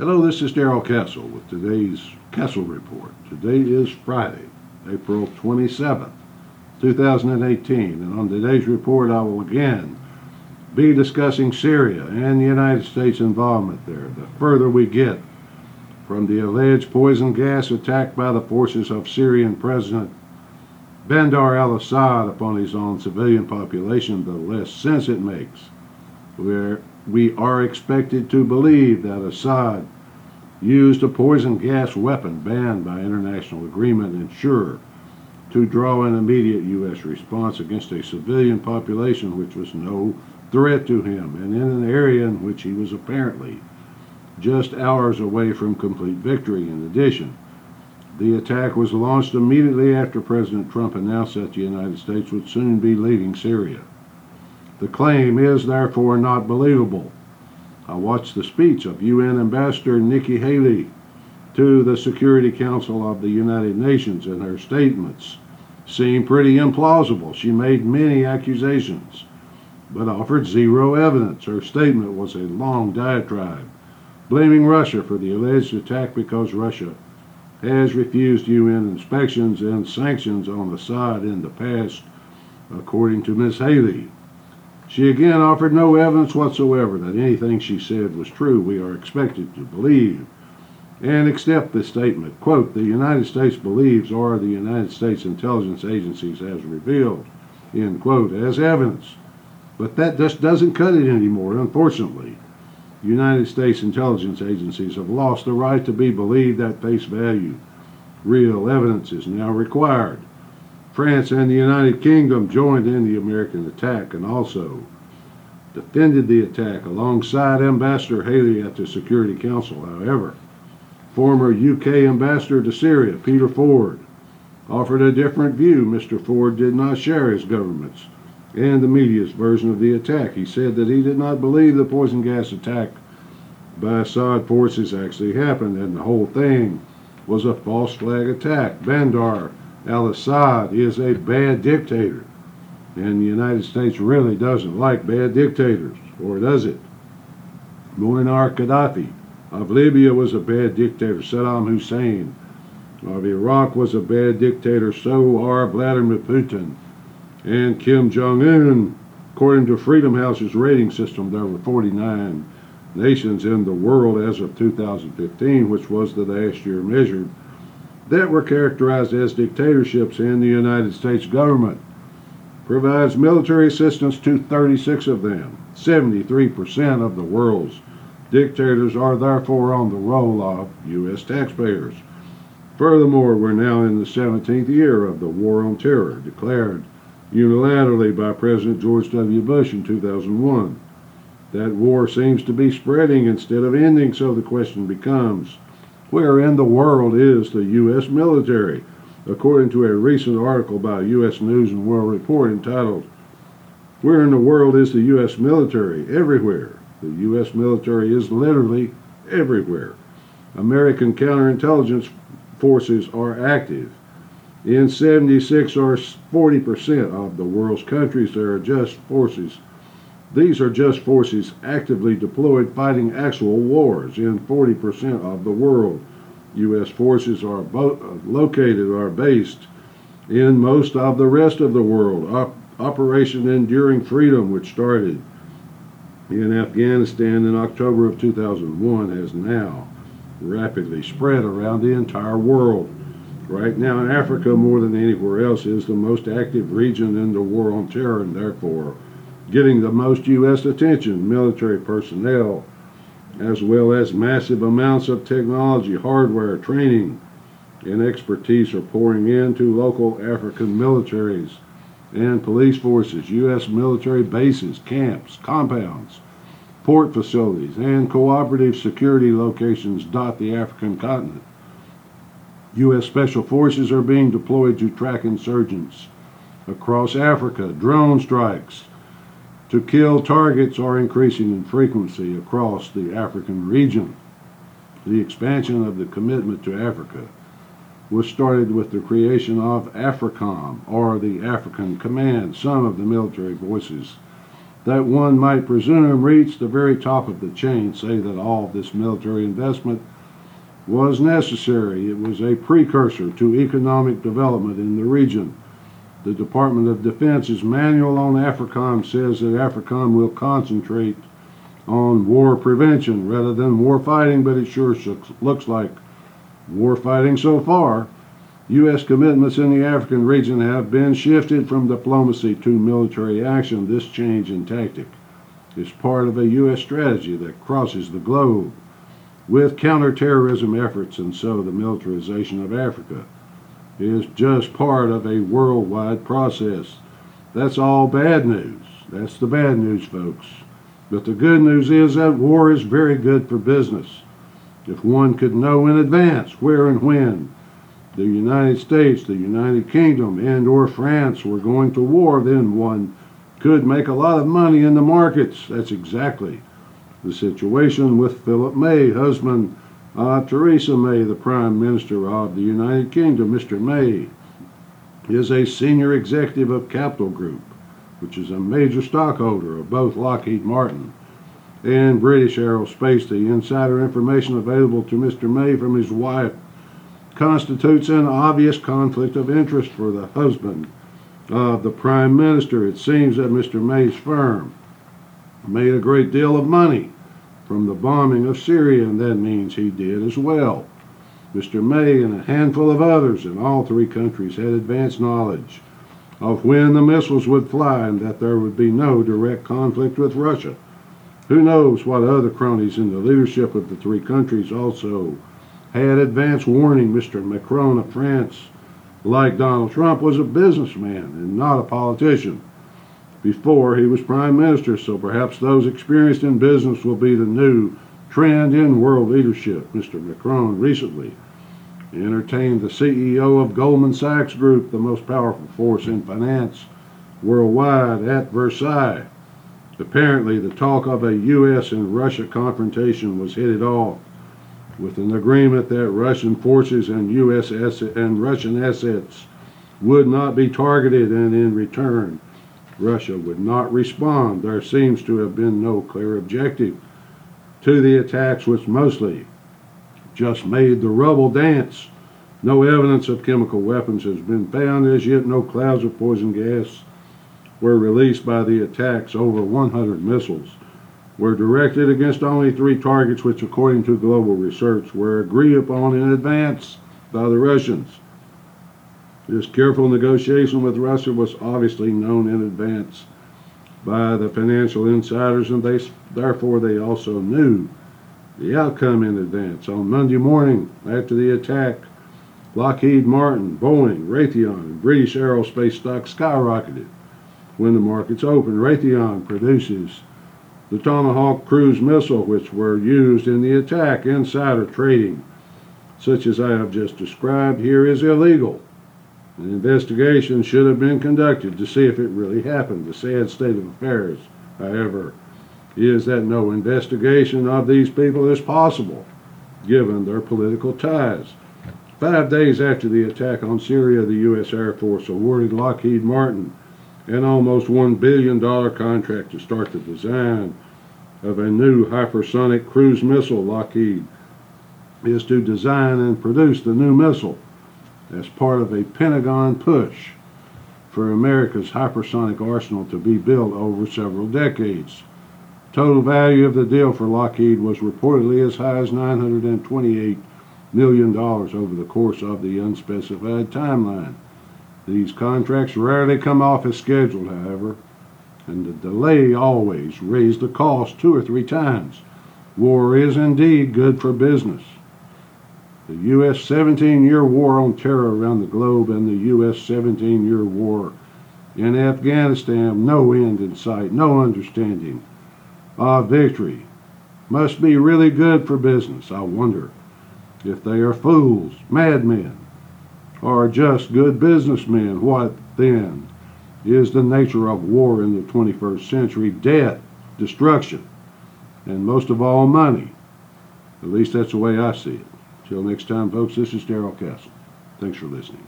Hello, this is Darrell Castle with today's Castle Report. Today is Friday, April 27th, 2018, and on today's report I will again be discussing Syria and the United States involvement there. The further we get from the alleged poison gas attack by the forces of Syrian President Bashar al-Assad upon his own civilian population, the less sense it makes. Where we are expected to believe that Assad used a poison gas weapon banned by international agreement and sure to draw an immediate U.S. response against a civilian population which was no threat to him and in an area in which he was apparently just hours away from complete victory. In addition, the attack was launched immediately after President Trump announced that the United States would soon be leaving Syria. The claim is therefore not believable. I watched the speech of UN Ambassador Nikki Haley to the Security Council of the United Nations, and her statements seemed pretty implausible. She made many accusations, but offered zero evidence. Her statement was a long diatribe, blaming Russia for the alleged attack because Russia has refused UN inspections and sanctions on Assad in the past, according to Ms. Haley. She again offered no evidence whatsoever that anything she said was true. We are expected to believe and accept this statement. Quote, the United States believes or the United States intelligence agencies has revealed, end quote, as evidence. But that just doesn't cut it anymore, unfortunately. United States intelligence agencies have lost the right to be believed at face value. Real evidence is now required. France and the United Kingdom joined in the American attack and also defended the attack alongside Ambassador Haley at the Security Council. However, former UK ambassador to Syria, Peter Ford, offered a different view. Mr. Ford did not share his government's and the media's version of the attack. He said that he did not believe the poison gas attack by Assad forces actually happened and the whole thing was a false flag attack. Bashar al-Assad is a bad dictator and the United States really doesn't like bad dictators, or does it? Muammar Gaddafi of Libya was a bad dictator. Saddam Hussein of Iraq was a bad dictator. So are Vladimir Putin and Kim Jong Un. According to Freedom House's rating system, there were 49 nations in the world as of 2015, which was the last year measured, that were characterized as dictatorships, and the United States government provides military assistance to 36 of them. 73% of the world's dictators are therefore on the roll of U.S. taxpayers. Furthermore, we're now in the 17th year of the War on Terror, declared unilaterally by President George W. Bush in 2001. That war seems to be spreading instead of ending, so the question becomes where in the world is the U.S. military? According to a recent article by U.S. News and World Report entitled, Where in the World is the U.S. military? Everywhere. The U.S. military is literally everywhere. American counterintelligence forces are active in 76 or 40% of the world's countries, there are just forces. These are just forces actively deployed fighting actual wars in 40% of the world. U.S. forces are bo- located or based in most of the rest of the world. Op- Operation Enduring Freedom, which started in Afghanistan in October of 2001, has now rapidly spread around the entire world. Right now, Africa, more than anywhere else, is the most active region in the war on terror and therefore getting the most U.S. attention. Military personnel, as well as massive amounts of technology, hardware, training, and expertise are pouring into local African militaries and police forces, U.S. military bases, camps, compounds, port facilities, and cooperative security locations dot the African continent. U.S. Special Forces are being deployed to track insurgents across Africa. Drone strikes to kill targets are increasing in frequency across the African region. The expansion of the commitment to Africa was started with the creation of AFRICOM, or the African Command. Some of the military voices that one might presume reached the very top of the chain say that all this military investment was necessary. It was a precursor to economic development in the region. The Department of Defense's manual on AFRICOM says that AFRICOM will concentrate on war prevention rather than war fighting, but it sure looks like war fighting so far. U.S. commitments in the African region have been shifted from diplomacy to military action. This change in tactic is part of a U.S. strategy that crosses the globe with counterterrorism efforts, and so the militarization of Africa is just part of a worldwide process. That's all bad news. That's the bad news, folks. But the good news is that war is very good for business. If one could know in advance where and when the United States, the United Kingdom, and or France were going to war, then one could make a lot of money in the markets. That's exactly the situation with Philip May, husband uh, Theresa May, the Prime Minister of the United Kingdom. Mr. May is a senior executive of Capital Group, which is a major stockholder of both Lockheed Martin and British Aerospace. The insider information available to Mr. May from his wife constitutes an obvious conflict of interest for the husband of the Prime Minister. It seems that Mr. May's firm made a great deal of money from the bombing of Syria, and that means he did as well. Mr. May and a handful of others in all three countries had advanced knowledge of when the missiles would fly and that there would be no direct conflict with Russia. Who knows what other cronies in the leadership of the three countries also had advance warning Mr. Macron of France, like Donald Trump, was a businessman and not a politician before he was prime minister, so perhaps those experienced in business will be the new trend in world leadership. Mr. Macron recently entertained the CEO of Goldman Sachs Group, the most powerful force in finance worldwide, at Versailles. Apparently, the talk of a U.S. and Russia confrontation was headed off with an agreement that Russian forces and U.S. Asset and Russian assets would not be targeted, and in return, Russia would not respond. There seems to have been no clear objective to the attacks, which mostly just made the rubble dance. No evidence of chemical weapons has been found as yet. No clouds of poison gas were released by the attacks. Over 100 missiles were directed against only three targets, which, according to global research, were agreed upon in advance by the Russians. This careful negotiation with Russia was obviously known in advance by the financial insiders, and they, therefore they also knew the outcome in advance. On Monday morning, after the attack, Lockheed Martin, Boeing, Raytheon, and British Aerospace stocks skyrocketed. When the markets opened, Raytheon produces the Tomahawk cruise missile, which were used in the attack. Insider trading, such as I have just described here, is illegal. An investigation should have been conducted to see if it really happened. The sad state of affairs, however, is that no investigation of these people is possible, given their political ties. Five days after the attack on Syria, the U.S. Air Force awarded Lockheed Martin an almost $1 billion contract to start the design of a new hypersonic cruise missile. Lockheed is to design and produce the new missile as part of a Pentagon push for America's hypersonic arsenal to be built over several decades. Total value of the deal for Lockheed was reportedly as high as $928 million over the course of the unspecified timeline. These contracts rarely come off as scheduled, however, and the delay always raised the cost two or three times. War is indeed good for business. The U.S. 17 year war on terror around the globe and the U.S. 17 year war in Afghanistan, no end in sight, no understanding of victory, must be really good for business. I wonder if they are fools, madmen, or just good businessmen. What then is the nature of war in the 21st century? Death, destruction, and most of all, money. At least that's the way I see it. Till next time, folks, this is Darrell Castle. Thanks for listening.